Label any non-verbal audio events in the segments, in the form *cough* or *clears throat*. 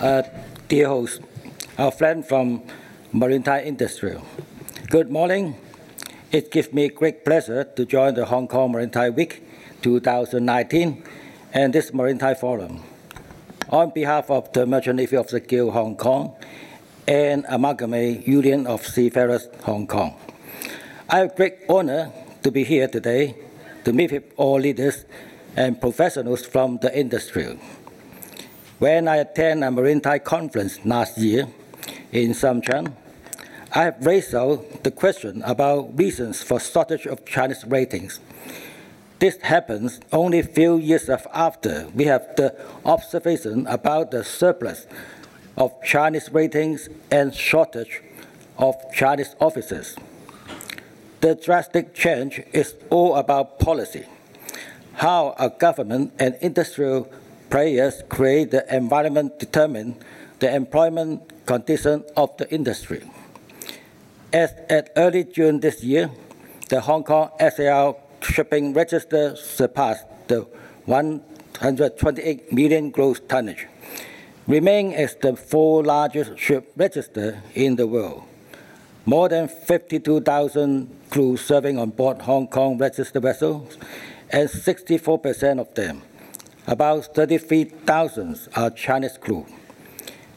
uh, dear host, our friend from Maritime Industry. Good morning. It gives me great pleasure to join the Hong Kong Maritime Week 2019 and this Maritime Forum. On behalf of the Merchant Navy of the Guild Hong Kong and Amalgamate Union of Seafarers Hong Kong, I have great honor to be here today to meet with all leaders and professionals from the industry. When I attended a maritime conference last year in Samchan, I have raised out the question about reasons for shortage of Chinese ratings. This happens only a few years after we have the observation about the surplus of Chinese ratings and shortage of Chinese officers. The drastic change is all about policy, how a government and industrial players create the environment determine the employment condition of the industry. As at early June this year, the Hong Kong SAR shipping register surpassed the 128 million gross tonnage, remaining as the fourth largest ship register in the world. More than 52,000 crews serving on board Hong Kong registered vessels, and 64% of them about 33,000 are Chinese crew.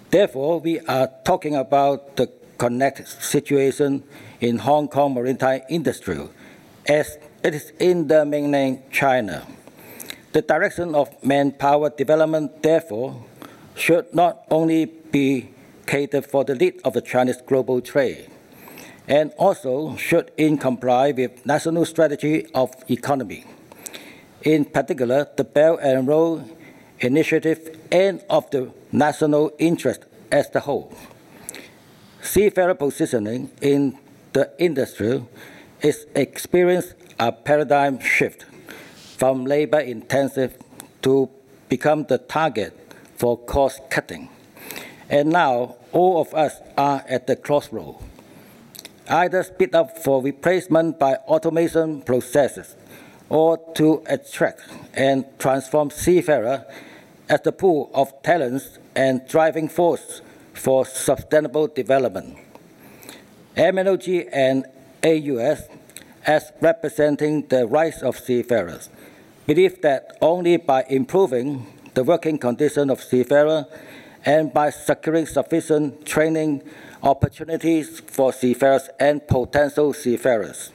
Therefore, we are talking about the connected situation in Hong Kong maritime industry as it is in the mainland China. The direction of manpower development, therefore, should not only be catered for the lead of the Chinese global trade, and also should in comply with national strategy of economy in particular the Belt and Road Initiative and of the national interest as a whole. Seafarer positioning in the industry is experiencing a paradigm shift from labor intensive to become the target for cost cutting. And now all of us are at the crossroad. Either speed up for replacement by automation processes or to attract and transform seafarer as the pool of talents and driving force for sustainable development. MNOG and AUS, as representing the rights of seafarers, believe that only by improving the working condition of seafarers and by securing sufficient training opportunities for seafarers and potential seafarers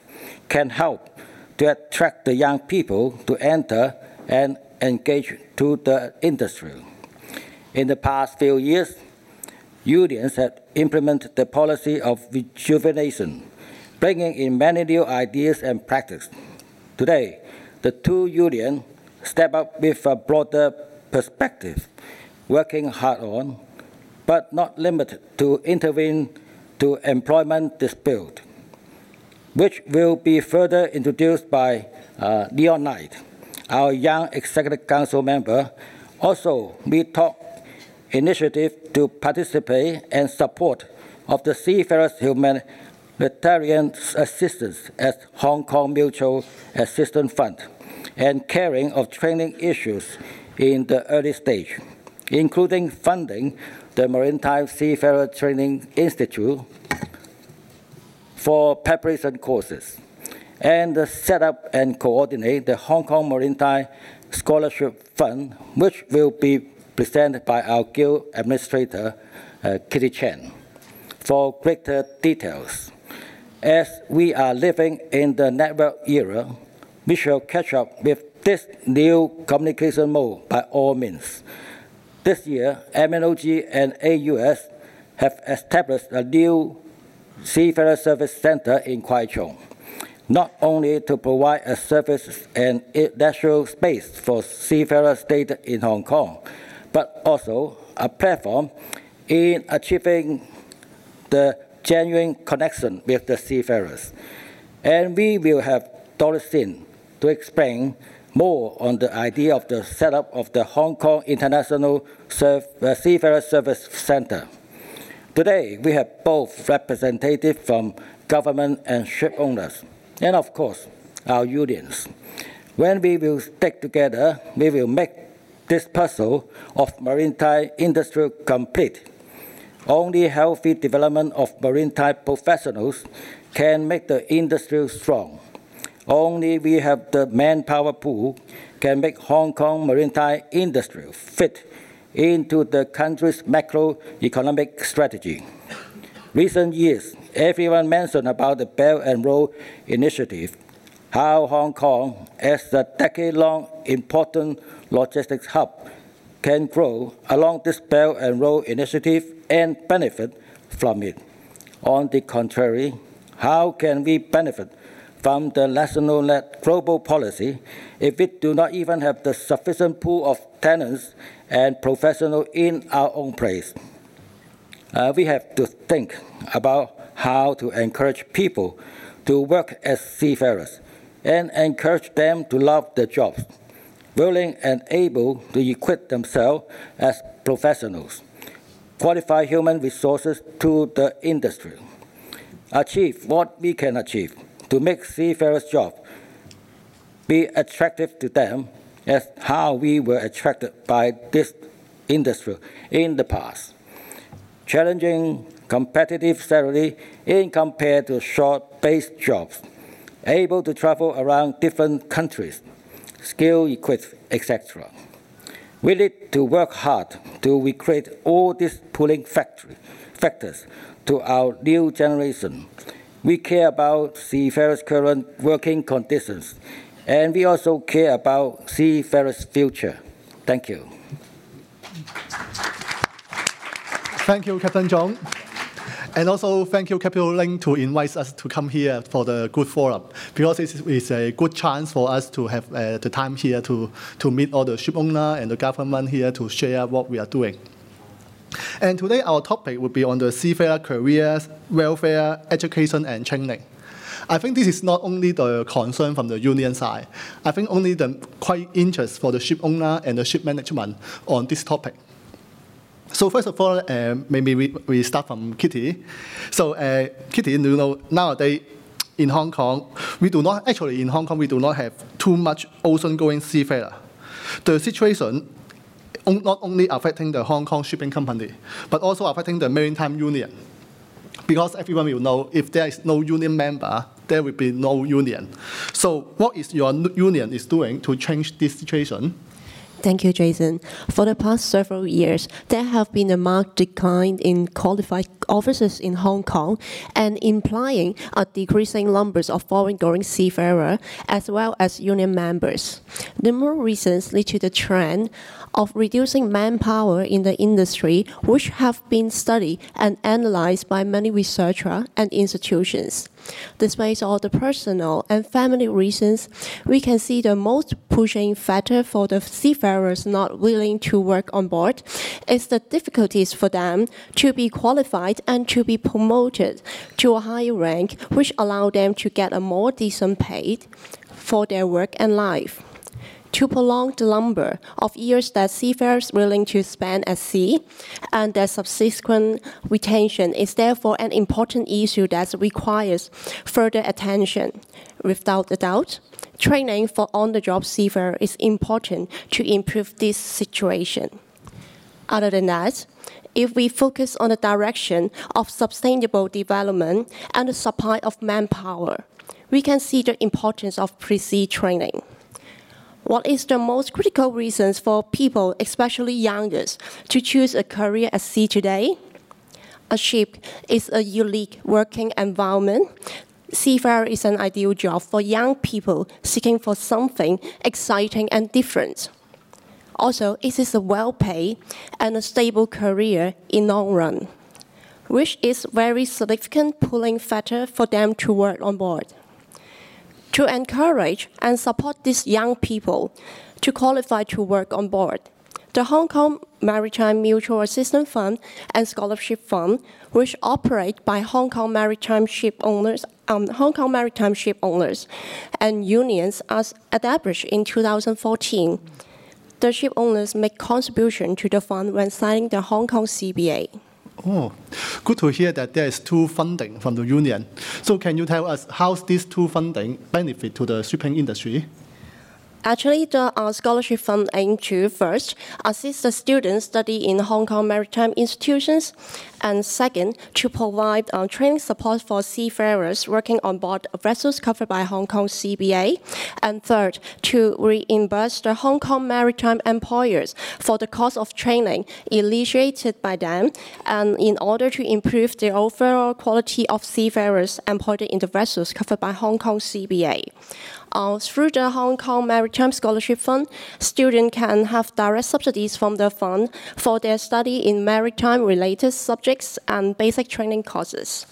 can help to attract the young people to enter and engage to the industry. In the past few years, unions have implemented the policy of rejuvenation, bringing in many new ideas and practices. Today, the two unions step up with a broader perspective, working hard on, but not limited to intervene to employment dispute which will be further introduced by uh, Leon Knight, our young Executive Council member. Also, we talk initiative to participate and support of the Seafarers Humanitarian Assistance at Hong Kong Mutual Assistance Fund and caring of training issues in the early stage, including funding the Maritime Seafarer Training Institute for preparation courses and set up and coordinate the Hong Kong Maritime Scholarship Fund, which will be presented by our Guild Administrator, uh, Kitty Chen, for greater details. As we are living in the network era, we shall catch up with this new communication mode by all means. This year, MNOG and AUS have established a new Seafarer Service Center in Kwai Chung, not only to provide a service and industrial space for seafarers stayed in Hong Kong, but also a platform in achieving the genuine connection with the seafarers. And we will have Doris Sin to explain more on the idea of the setup of the Hong Kong International Surf, uh, Seafarer Service Center. Today, we have both representatives from government and ship owners, and of course, our unions. When we will stick together, we will make this puzzle of maritime industry complete. Only healthy development of maritime professionals can make the industry strong. Only we have the manpower pool can make Hong Kong maritime industry fit into the country's macroeconomic strategy. Recent years, everyone mentioned about the Belt and Road Initiative, how Hong Kong, as a decade-long important logistics hub, can grow along this Belt and Road Initiative and benefit from it. On the contrary, how can we benefit from the national-led global policy if we do not even have the sufficient pool of tenants and professionals in our own place? Uh, we have to think about how to encourage people to work as seafarers and encourage them to love their jobs, willing and able to equip themselves as professionals, qualify human resources to the industry, achieve what we can achieve to make seafarers' job be attractive to them as how we were attracted by this industry in the past. Challenging competitive salary in compared to short-based jobs, able to travel around different countries, skill equipped, etc. We need to work hard to recreate all these pulling factory, factors to our new generation. We care about seafarers' current working conditions, and we also care about seafarers' future. Thank you. Thank you, Captain Chung. And also thank you, Capital Link, to invite us to come here for the good forum, because it is a good chance for us to have uh, the time here to, to meet all the ship owner and the government here to share what we are doing. And today our topic will be on the seafarer careers, welfare, education, and training. I think this is not only the concern from the union side. I think only the quite interest for the ship owner and the ship management on this topic. So first of all, uh, maybe we, we start from Kitty. So uh, Kitty, you know, nowadays in Hong Kong, we do not, actually in Hong Kong, we do not have too much ocean-going seafarer. The situation not only affecting the Hong Kong shipping company, but also affecting the maritime union. Because everyone will know if there is no union member, there will be no union. So what is your union is doing to change this situation? Thank you, Jason. For the past several years, there have been a marked decline in qualified officers in Hong Kong and implying a decreasing numbers of foreign-going seafarers as well as union members. The more reasons lead to the trend of reducing manpower in the industry, which have been studied and analyzed by many researchers and institutions. Despite all the personal and family reasons, we can see the most pushing factor for the seafarers not willing to work on board is the difficulties for them to be qualified and to be promoted to a higher rank, which allow them to get a more decent paid for their work and life to prolong the number of years that seafarers willing to spend at sea, and their subsequent retention is therefore an important issue that requires further attention. Without a doubt, training for on-the-job seafarer is important to improve this situation. Other than that, if we focus on the direction of sustainable development and the supply of manpower, we can see the importance of pre-sea training. What is the most critical reasons for people, especially youngers, to choose a career at sea today? A ship is a unique working environment. Seafarer is an ideal job for young people seeking for something exciting and different. Also, it is a well-paid and a stable career in long run, which is very significant pulling factor for them to work on board to encourage and support these young people to qualify to work on board. The Hong Kong Maritime Mutual Assistance Fund and Scholarship Fund, which operate by Hong Kong maritime ship owners, um, Hong Kong maritime ship owners and unions, as established in 2014. The ship owners make contribution to the fund when signing the Hong Kong CBA. Oh, good to hear that there is two funding from the union. So can you tell us how these two funding benefit to the shipping industry? Actually, the uh, scholarship fund aims to first assist the students study in Hong Kong maritime institutions, and second, to provide uh, training support for seafarers working on board vessels covered by Hong Kong CBA, and third, to reimburse the Hong Kong maritime employers for the cost of training initiated by them, and in order to improve the overall quality of seafarers employed in the vessels covered by Hong Kong CBA. Uh, through the Hong Kong Maritime Scholarship Fund, students can have direct subsidies from the fund for their study in maritime-related subjects and basic training courses.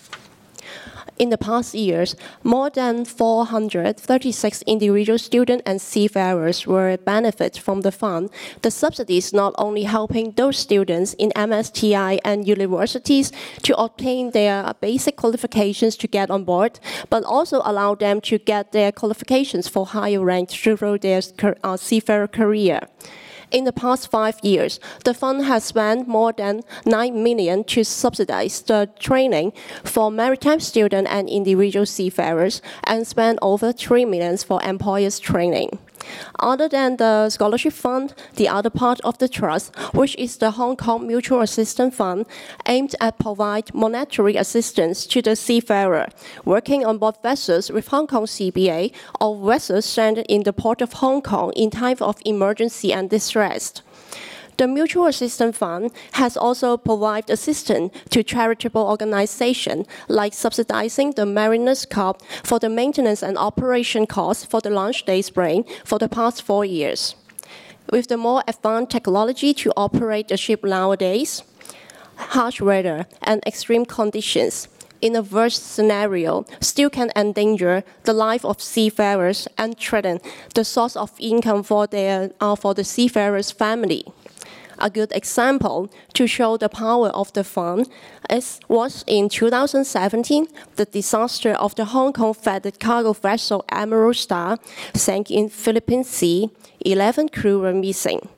In the past years, more than 436 individual students and seafarers were benefit from the fund. The subsidies not only helping those students in MSTI and universities to obtain their basic qualifications to get on board, but also allow them to get their qualifications for higher rank through their uh, seafarer career. In the past five years, the fund has spent more than 9 million to subsidize the training for maritime students and individual seafarers and spent over 3 million for employers training. Other than the scholarship fund, the other part of the trust, which is the Hong Kong Mutual Assistance Fund, aimed at provide monetary assistance to the seafarer working on board vessels with Hong Kong CBA or vessels stranded in the port of Hong Kong in time of emergency and distress. The Mutual Assistance Fund has also provided assistance to charitable organizations, like subsidizing the Mariners Club for the maintenance and operation costs for the launch day spring for the past four years. With the more advanced technology to operate the ship nowadays, harsh weather and extreme conditions in a worst scenario still can endanger the life of seafarers and threaten the source of income for, their, uh, for the seafarers' family. A good example to show the power of the fund is, was in 2017, the disaster of the Hong Kong freighted cargo vessel Emerald Star sank in Philippine Sea. 11 crew were missing.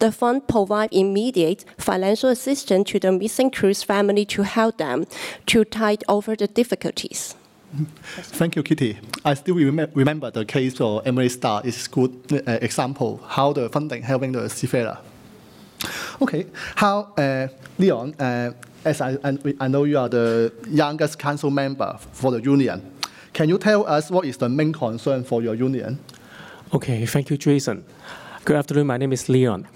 The fund provides immediate financial assistance to the missing crew's family to help them to tide over the difficulties. Thank you, Kitty. I still rem remember the case of Emerald Star is a good uh, example how the funding helping the seafarer. Okay, how, uh, Leon, uh, as I, I know you are the youngest council member for the union, can you tell us what is the main concern for your union? Okay, thank you, Jason. Good afternoon, my name is Leon.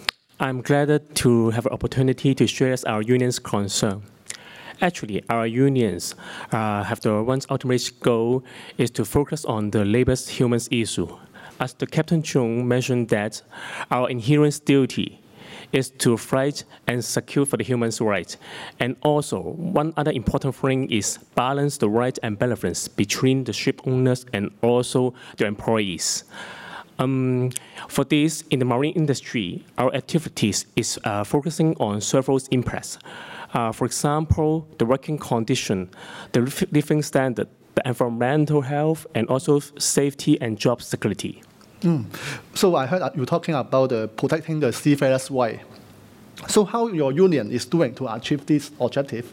I'm glad to have an opportunity to share our union's concern. Actually, our unions uh, have the one's ultimate goal is to focus on the labor's humans issue. As the Captain Chung mentioned that our inherent duty is to fight and secure for the human rights. And also, one other important thing is balance the rights and benefits between the ship owners and also the employees. Um, for this, in the marine industry, our activities is uh, focusing on several impacts. Uh, for example, the working condition, the living standard, the environmental health, and also safety and job security. Mm. So I heard you talking about uh, protecting the seafarers' way. So how your union is doing to achieve this objective?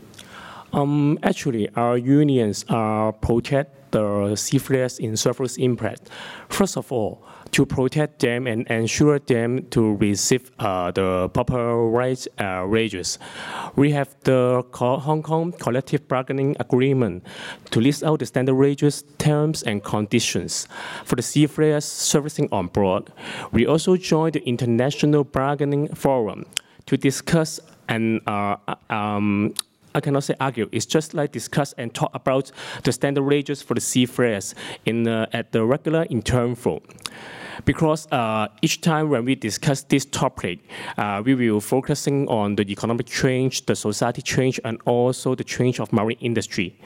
Um, actually, our unions are protect the seafarers in surface impacts. First of all, to protect them and ensure them to receive uh, the proper rights uh, wages. We have the Hong Kong Collective Bargaining Agreement to list out the standard wages, terms, and conditions for the seafarers servicing on board. We also joined the International Bargaining Forum to discuss and uh, um, I cannot say argue. It's just like discuss and talk about the standard wages for the seafarers in uh, at the regular interval. Because uh, each time when we discuss this topic, uh, we will focusing on the economic change, the society change, and also the change of marine industry.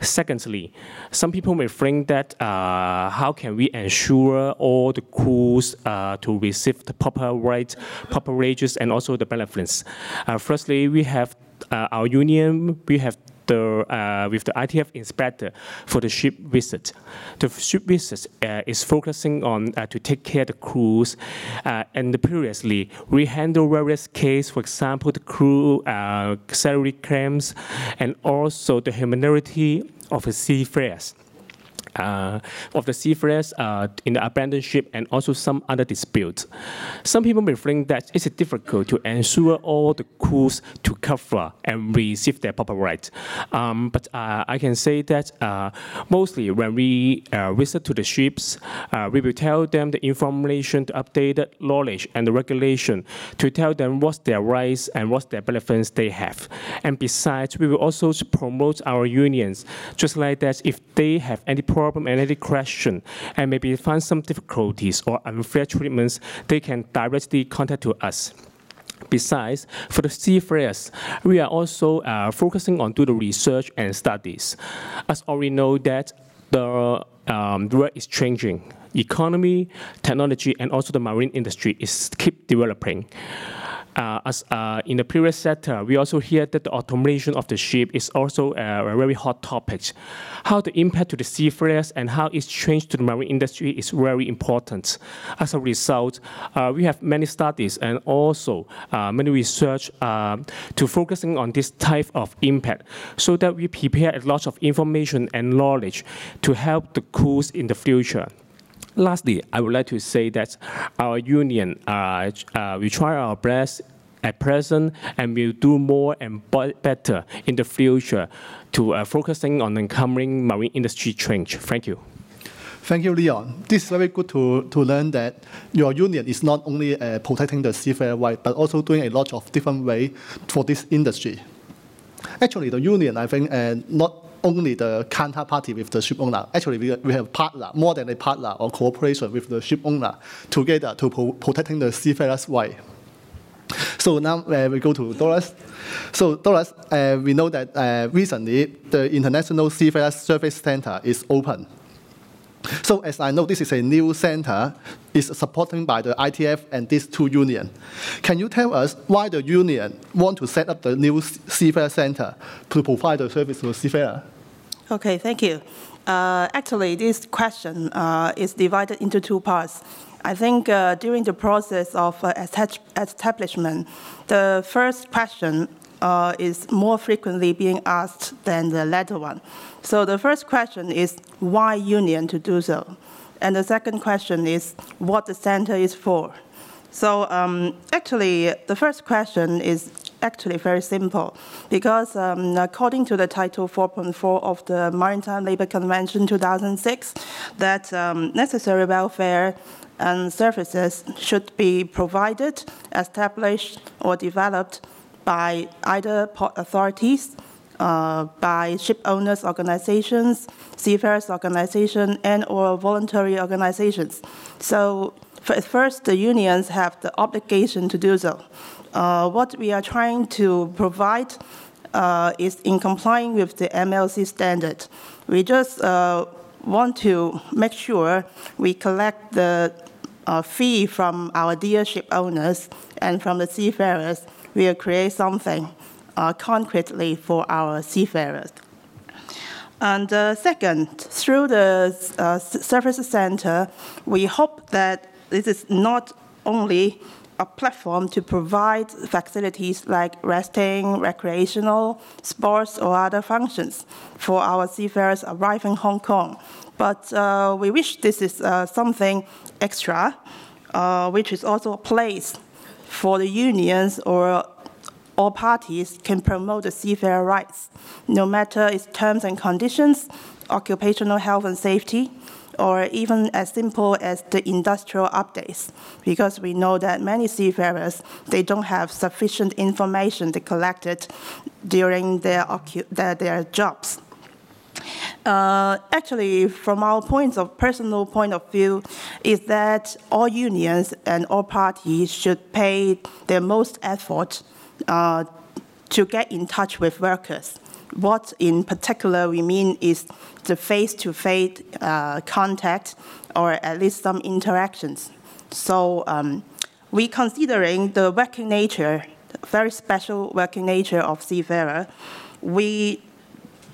Secondly, some people may think that uh, how can we ensure all the crews uh, to receive the proper rights, proper wages, and also the benefits. Uh, firstly, we have uh, our union, we have the, uh, with the ITF inspector for the ship visit. The ship visit uh, is focusing on uh, to take care of the crews. Uh, and previously, we handle various cases, for example, the crew uh, salary claims, and also the humanity of the seafarers. Uh, of the seafarers uh, in the abandoned ship and also some other disputes. Some people may think that it's difficult to ensure all the crews to cover and receive their proper rights. Um, but uh, I can say that mostly when we visit to the ships, we will tell them the information, the updated knowledge and the regulation to tell them what's their rights and what's their benefits they have. And besides, we will also promote our unions, just like that if they have any problem and any question and maybe find some difficulties or unfair treatments, they can directly contact to us. Besides, for the seafarers, we are also uh, focusing on do the research and studies. As already know that the um, the world is changing. Economy, technology, and also the marine industry is keep developing. Uh, as uh, in the previous sector, we also hear that the automation of the ship is also uh, a very hot topic. How the impact to the seafarers and how it's changed to the marine industry is very important. As a result, uh, we have many studies and also uh, many research uh, to focusing on this type of impact so that we prepare a lot of information and knowledge to help the crews in the future. Lastly, I would like to say that our union, uh, uh, we try our best at present and we'll do more and better in the future to uh, focusing on uncovering marine industry change. Thank you. Thank you, Leon. This is very good to, to learn that your union is not only uh, protecting the seafarer right, but also doing a lot of different way for this industry. Actually, the union, I think, uh, not only the counterparty with the ship owner. Actually, we, we have partner, more than a partner or cooperation with the ship owner together to pro protecting the seafarers' right. So now uh, we go to Doris. So Doris, uh, we know that uh, recently the International Seafarers Service Center is open. So as I know, this is a new center, is supported by the ITF and these two unions. Can you tell us why the union want to set up the new seafarer center to provide the service to seafarer? Okay, thank you. Uh, actually, this question uh, is divided into two parts. I think uh, during the process of uh, establishment, the first question uh, is more frequently being asked than the latter one. So the first question is why union to do so? And the second question is what the center is for. So um, actually, the first question is actually very simple because um, according to the Title 4.4 of the Maritime Labour Convention 2006, that um, necessary welfare and services should be provided, established, or developed by either port authorities, uh, by ship owners organizations, seafarers organizations, and or voluntary organizations. So at first, the unions have the obligation to do so. Uh, what we are trying to provide uh, is in complying with the MLC standard. We just uh, want to make sure we collect the uh, fee from our dear ship owners and from the seafarers. We'll create something uh, concretely for our seafarers. And uh, second, through the service center, we hope that this is not only a platform to provide facilities like resting, recreational, sports, or other functions for our seafarers arriving in Hong Kong. But uh, we wish this is uh, something extra, uh, which is also a place for the unions or all parties can promote the seafarer rights, no matter its terms and conditions, occupational health and safety, or even as simple as the industrial updates, because we know that many seafarers, they don't have sufficient information they collected during their, their, their jobs. Uh, actually, from our point of personal point of view, is that all unions and all parties should pay their most effort uh, to get in touch with workers what in particular we mean is the face-to-face uh, contact or at least some interactions. So um, we considering the working nature, very special working nature of seafarer, we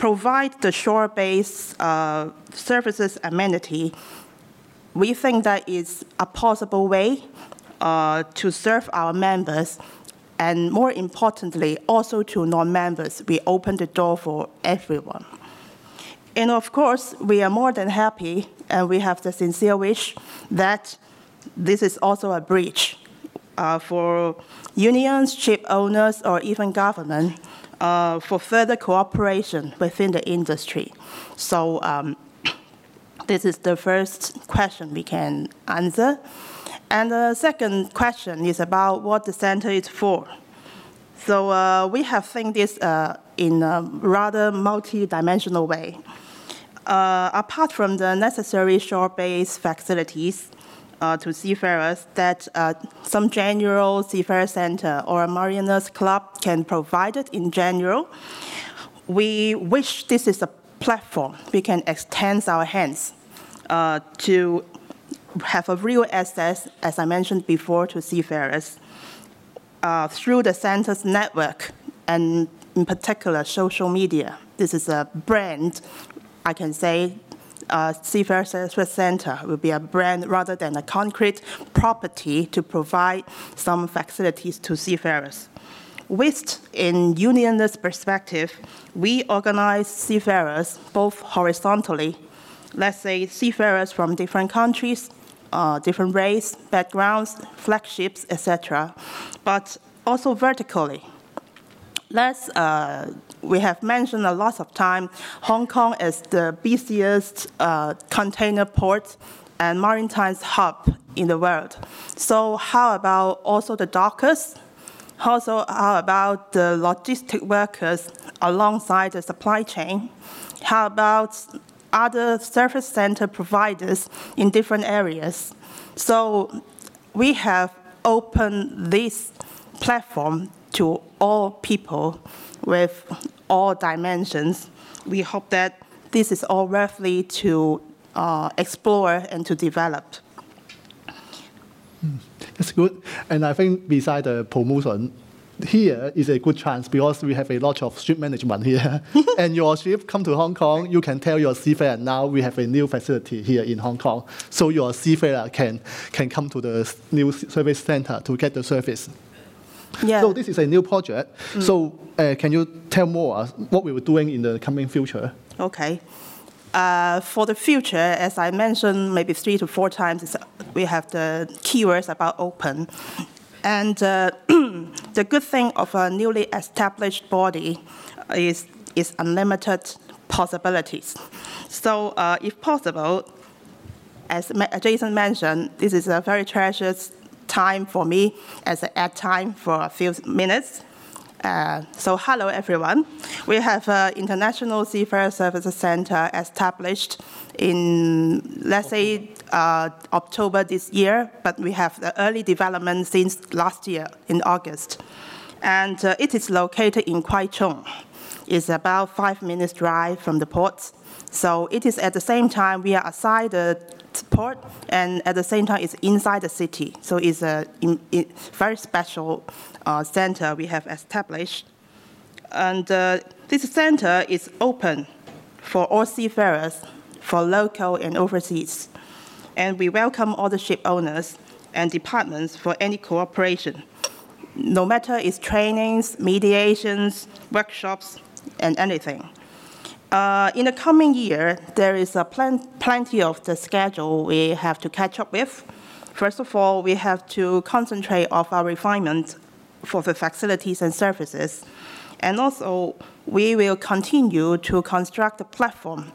provide the shore-based uh, services amenity. We think that is a possible way uh, to serve our members and more importantly, also to non-members, we open the door for everyone. And of course, we are more than happy and we have the sincere wish that this is also a breach uh, for unions, ship owners, or even government uh, for further cooperation within the industry. So um, *clears throat* this is the first question we can answer. And the second question is about what the center is for. So uh, we have think this uh, in a rather multi-dimensional way. Uh, apart from the necessary shore-based facilities uh, to seafarers that uh, some general seafarer center or mariners club can provide it in general, we wish this is a platform we can extend our hands uh, to have a real access, as I mentioned before, to seafarers uh, through the center's network and in particular social media. This is a brand, I can say, uh, Seafarer Service Center will be a brand rather than a concrete property to provide some facilities to seafarers. With in unionist perspective, we organize seafarers both horizontally, let's say seafarers from different countries, uh, different race, backgrounds, flagships, etc., but also vertically. Let's, uh, we have mentioned a lot of time, Hong Kong is the busiest uh, container port and maritime hub in the world. So how about also the dockers? Also, how about the logistic workers alongside the supply chain? How about other service center providers in different areas? So we have opened this platform to all people with all dimensions. We hope that this is all worthy to uh, explore and to develop. That's good. And I think beside the promotion, here is a good chance because we have a lot of ship management here. *laughs* and your ship come to Hong Kong, you can tell your seafarer now we have a new facility here in Hong Kong. So your seafarer can, can come to the new service center to get the service. Yeah. So this is a new project. So uh, can you tell more what we were doing in the coming future? Okay. Uh, for the future, as I mentioned maybe three to four times, we have the keywords about open. And uh, *clears throat* the good thing of a newly established body is, is unlimited possibilities. So uh, if possible, as Jason mentioned, this is a very precious time for me as an ad time for a few minutes. Uh, so hello everyone. We have an International Seafarer Services Center established in, let's say, uh, October this year, but we have the early development since last year in August. And uh, it is located in Kwai Chung. It's about five minutes drive from the port. So it is at the same time we are outside the port and at the same time it's inside the city. So it's a in, in very special uh, center we have established. And uh, this center is open for all seafarers, for local and overseas. And we welcome all the ship owners and departments for any cooperation, no matter it's trainings, mediations, workshops, and anything. Uh, in the coming year, there is a plen- plenty of the schedule we have to catch up with. First of all, we have to concentrate on our refinement for the facilities and services. And also, we will continue to construct a platform,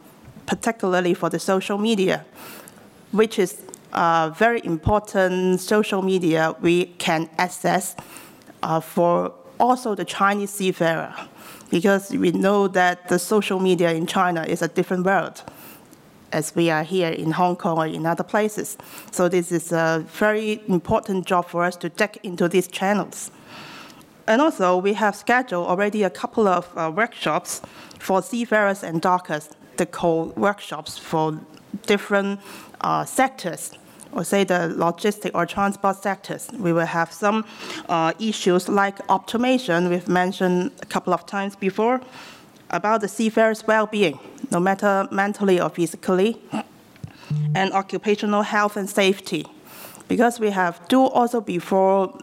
particularly for the social media, which is a very important social media we can access uh, for also the Chinese seafarer, because we know that the social media in China is a different world as we are here in Hong Kong or in other places. So this is a very important job for us to dig into these channels. And also, we have scheduled already a couple of uh, workshops for seafarers and dockers, the co-workshops for different uh, sectors, or say the logistic or transport sectors. We will have some uh, issues like automation, we've mentioned a couple of times before, about the seafarers' well-being, no matter mentally or physically, and occupational health and safety. Because we have do also before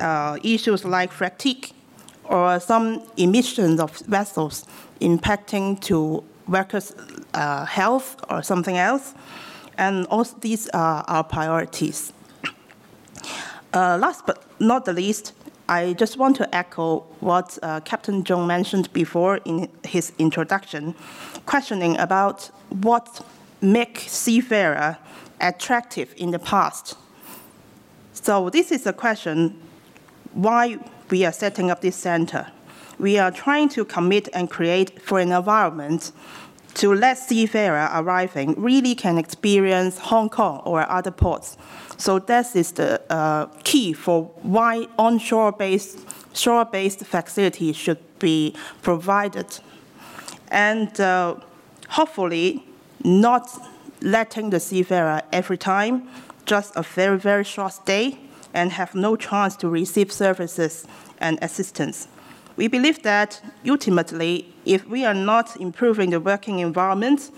uh, issues like fatigue or some emissions of vessels impacting to workers' uh, health or something else. And also these are our priorities. Uh, last but not the least, I just want to echo what uh, Captain Chung mentioned before in his introduction, questioning about what make seafarer attractive in the past. So this is a question why we are setting up this center. We are trying to commit and create for an environment to let seafarer arriving really can experience Hong Kong or other ports. So this is the uh, key for why onshore-based, shore-based facilities should be provided. And uh, hopefully not letting the seafarer every time, just a very, very short stay and have no chance to receive services and assistance. We believe that ultimately, if we are not improving the working environment,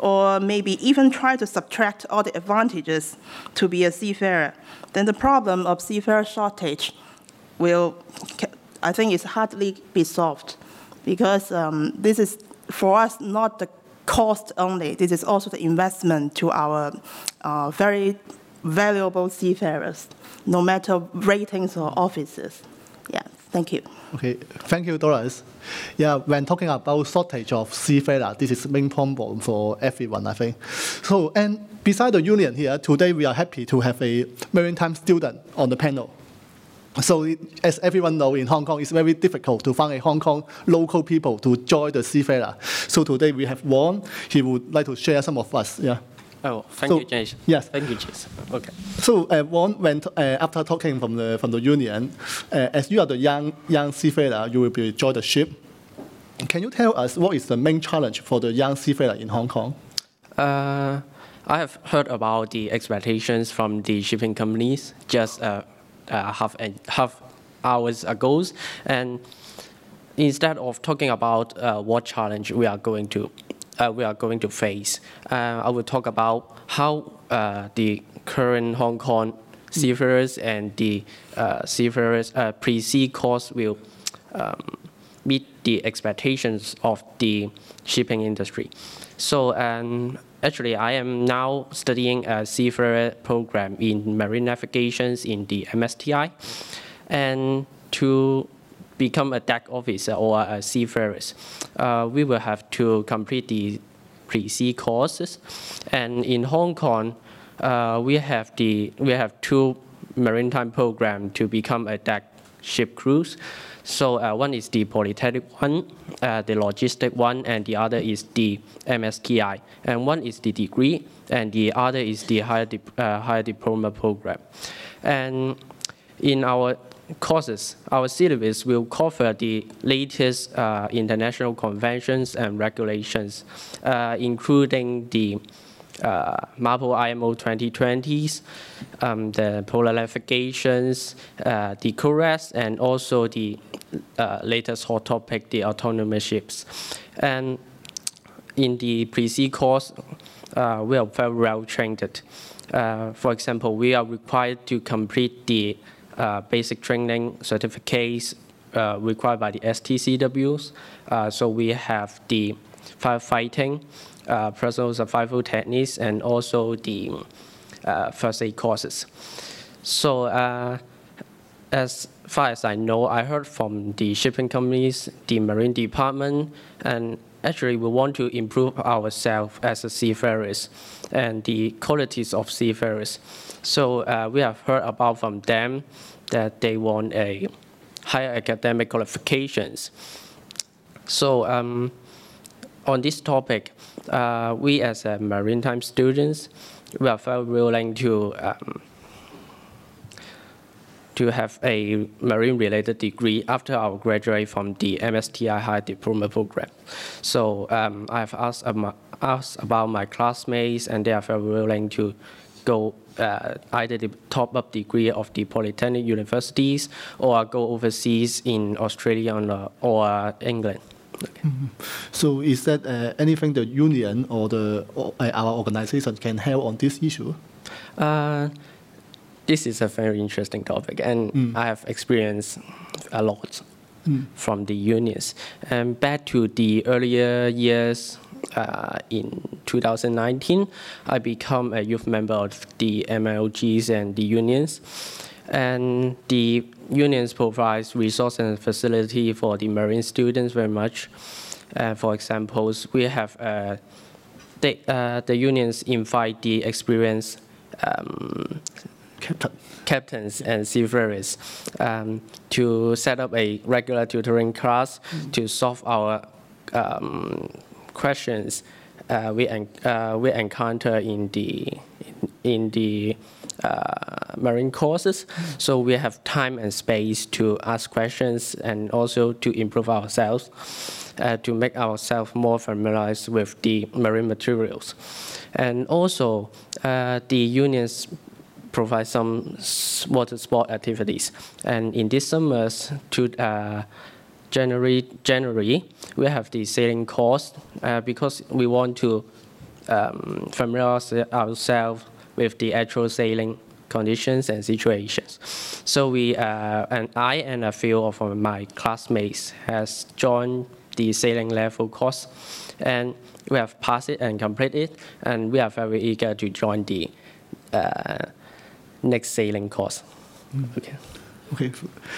or maybe even try to subtract all the advantages to be a seafarer, then the problem of seafarer shortage will, I think, is hardly be solved, because um, this is for us not the cost only. This is also the investment to our uh, very valuable seafarers, no matter ratings or offices. Yeah, thank you. Okay, thank you, Doris. Yeah, when talking about shortage of seafarer, this is main problem for everyone, I think. So, and beside the union here, today we are happy to have a maritime student on the panel. So, as everyone knows, in Hong Kong, it's very difficult to find a Hong Kong local people to join the seafarer. So today we have one. He would like to share some of us. Yeah. Oh, thank So- you, Jason. yes. Thank you, Jason. Okay. So uh, one, when uh, after talking from the from the union, uh, as you are the young young seafarer, you will be join the ship. Can you tell us what is the main challenge for the young seafarer in Hong Kong? Uh, I have heard about the expectations from the shipping companies just uh, uh, half an, half hours ago, and instead of talking about uh, what challenge we are going to we are going to face, uh, I will talk about how uh, the current Hong Kong seafarers and the uh, seafarers uh, pre-sea course will um, meet the expectations of the shipping industry. So um, actually, I am now studying a seafarer program in marine navigations in the MSTI, and to become a deck officer or a seafarer, uh, we will have to complete the pre-sea courses, and in Hong Kong, uh, we have the we have two maritime program to become a deck ship cruise. So uh, one is the polytechnic one, uh, the logistic one, and the other is the MSTI. And one is the degree, and the other is the higher, dip, uh, higher diploma program. And in our courses, our syllabus will cover the latest uh, international conventions and regulations, uh, including the uh, MARPOL IMO 2020s, um, the polar navigations, uh, the CORES, and also the uh, latest hot topic, the autonomous ships. And in the pre-sea course, uh, we are very well trained. Uh, for example, we are required to complete the basic training certificates uh, required by the STCWs. Uh, so we have the firefighting, uh, personal survival techniques, and also the uh, first aid courses. So uh, as far as I know, I heard from the shipping companies, the marine department, and actually we want to improve ourselves as a seafarers and the qualities of seafarers. So uh, we have heard about from them that they want a higher academic qualifications. So um, on this topic, uh, we as a maritime students, we are very willing to um, to have a marine-related degree after our graduate from the MSTI High Diploma program. So um, I've asked, um, asked about my classmates, and they are very willing to go uh, either the top-up degree of the polytechnic universities or go overseas in Australia or, England. Okay. So is that uh, anything the union or the uh, our organization can help on this issue? Uh, this is a very interesting topic, and I have experienced a lot from the unions. And back to the earlier years, uh, in 2019, I become a youth member of the MLGs and the unions. And the unions provides resource and facility for the marine students very much. Uh, for examples, we have uh, the, uh, the unions invite the experienced um, Captain. captains and seafarers um, to set up a regular tutoring class to solve our um, questions uh, we, en- uh, we encounter in the in the uh, marine courses. So we have time and space to ask questions and also to improve ourselves, uh, to make ourselves more familiarized with the marine materials. And also, uh, the unions provide some water sport activities. And in this summers, to January, January, we have the sailing course uh, because we want to um, familiarize ourselves with the actual sailing conditions and situations. So we uh, and I and a few of my classmates has joined the sailing level course, and we have passed it and completed it, and we are very eager to join the uh, next sailing course. Okay. Okay,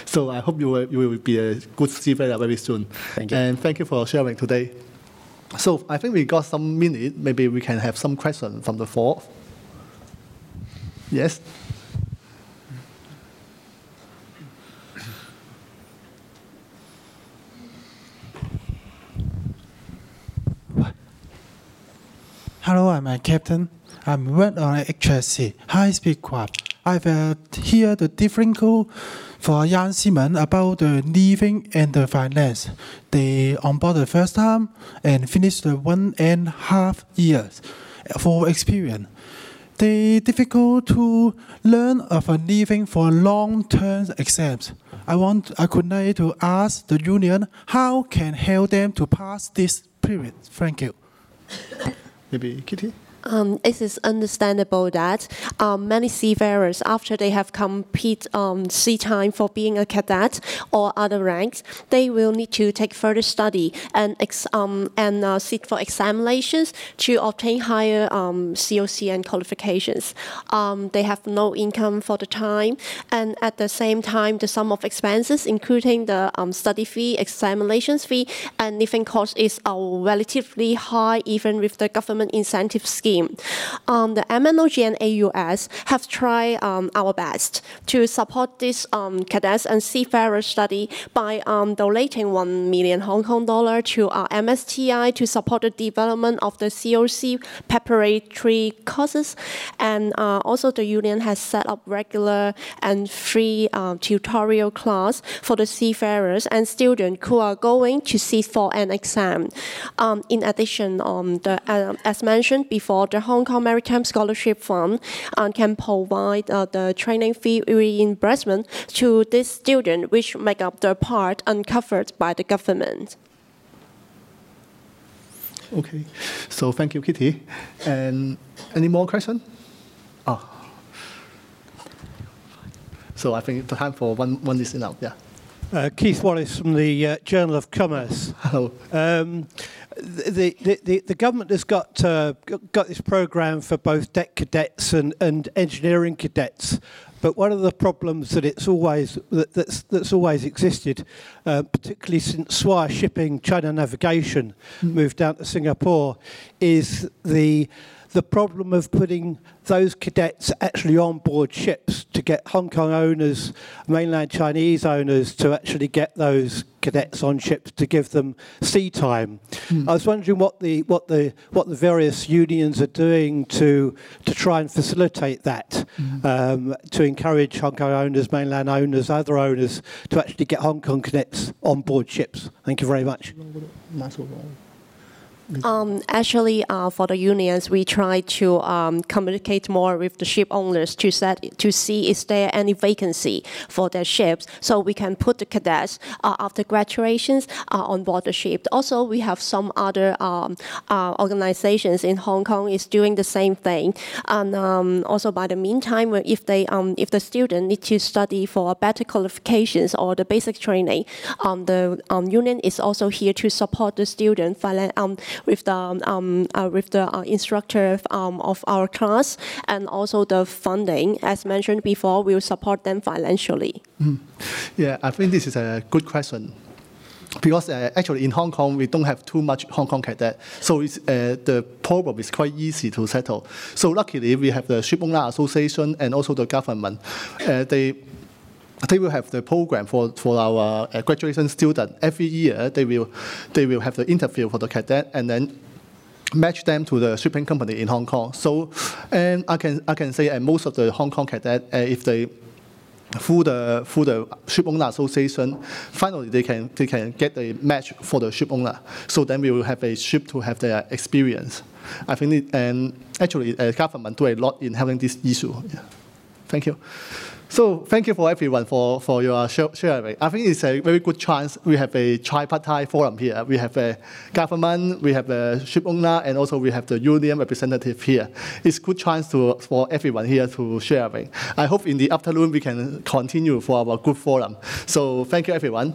so I hope you will, you will be a good seafarer very soon. Thank you. And thank you for sharing today. So I think we got some minute. Maybe we can have some questions from the floor. Yes. Hello, I'm a captain. I'm work on a HSC, high-speed craft. I've uh, hear the differential for young seamen about the living and the finance. They on board the first time and finish the one and a half years for experience. They difficult to learn of a living for long-term exams. I want I could like to ask the union how can help them to pass this period. Thank you. Maybe Kitty. Um, it is understandable that um, many seafarers, after they have complete um, sea time for being a cadet or other ranks, they will need to take further study and um, and uh, sit for examinations to obtain higher um, COC and qualifications. Um, they have no income for the time, and at the same time, the sum of expenses, including the um, study fee, examinations fee, and living cost, is uh, relatively high, even with the government incentive scheme. Um, the MNOG and AUS have tried um, our best to support this um, cadets and seafarers study by um, donating 1 million Hong Kong dollar to our MSTI to support the development of the COC preparatory courses. And uh, also the union has set up regular and free uh, tutorial class for the seafarers and students who are going to sit for an exam. Um, in addition, um, the, uh, as mentioned before, the Hong Kong Maritime Scholarship Fund uh, can provide uh, the training fee reimbursement to this student, which make up the part uncovered by the government. Okay. So thank you, Kitty. And any more questions? Oh. So I think the time for one, one is enough. Yeah. Uh, Keith Wallis from the uh, Journal of Commerce. Hello. Um, the, the, the, the government has got uh, got this program for both deck cadets and, and engineering cadets. But one of the problems that it's always that, that's, that's always existed, uh, particularly since Swire Shipping China Navigation moved down to Singapore, is the the problem of putting those cadets actually on board ships to get Hong Kong owners, mainland Chinese owners, to actually get those cadets on ships to give them sea time. I was wondering what the what the what the various unions are doing to to try and facilitate that, um, to encourage Hong Kong owners, mainland owners, other owners to actually get Hong Kong cadets on board ships. Thank you very much. Um, actually, uh, for the unions, we try to um, communicate more with the ship owners to set to see is there any vacancy for their ships, so we can put the cadets uh, after graduations uh, on board the ship. Also, we have some other um, uh, organizations in Hong Kong is doing the same thing, and um, also by the meantime, if they um, if the student need to study for better qualifications or the basic training, um, the union is also here to support the student with the um, uh, with the uh, instructor um, of our class, and also the funding. As mentioned before, will support them financially. Mm. Yeah, I think this is a good question because uh, actually in Hong Kong we don't have too much Hong Kong cadet, so uh, the problem is quite easy to settle. So luckily we have the Ship Association and also the government. Uh, they they will have the program for, for our uh, graduation student. Every year they will they will have the interview for the cadet and then match them to the shipping company in Hong Kong. So and I can I can say uh, most of the Hong Kong cadet uh, if they through the through the ship owner association, finally they can they can get a match for the ship owner. So then we will have a ship to have their experience. I think it, and actually uh, government do a lot in having this issue. Yeah. Thank you. So thank you for everyone for, for your sharing. I think it's a very good chance. We have a tripartite forum here. We have a government, we have a ship owner, and also we have the union representative here. It's good chance to, for everyone here to sharing. I hope in the afternoon we can continue for our good forum. So thank you, everyone.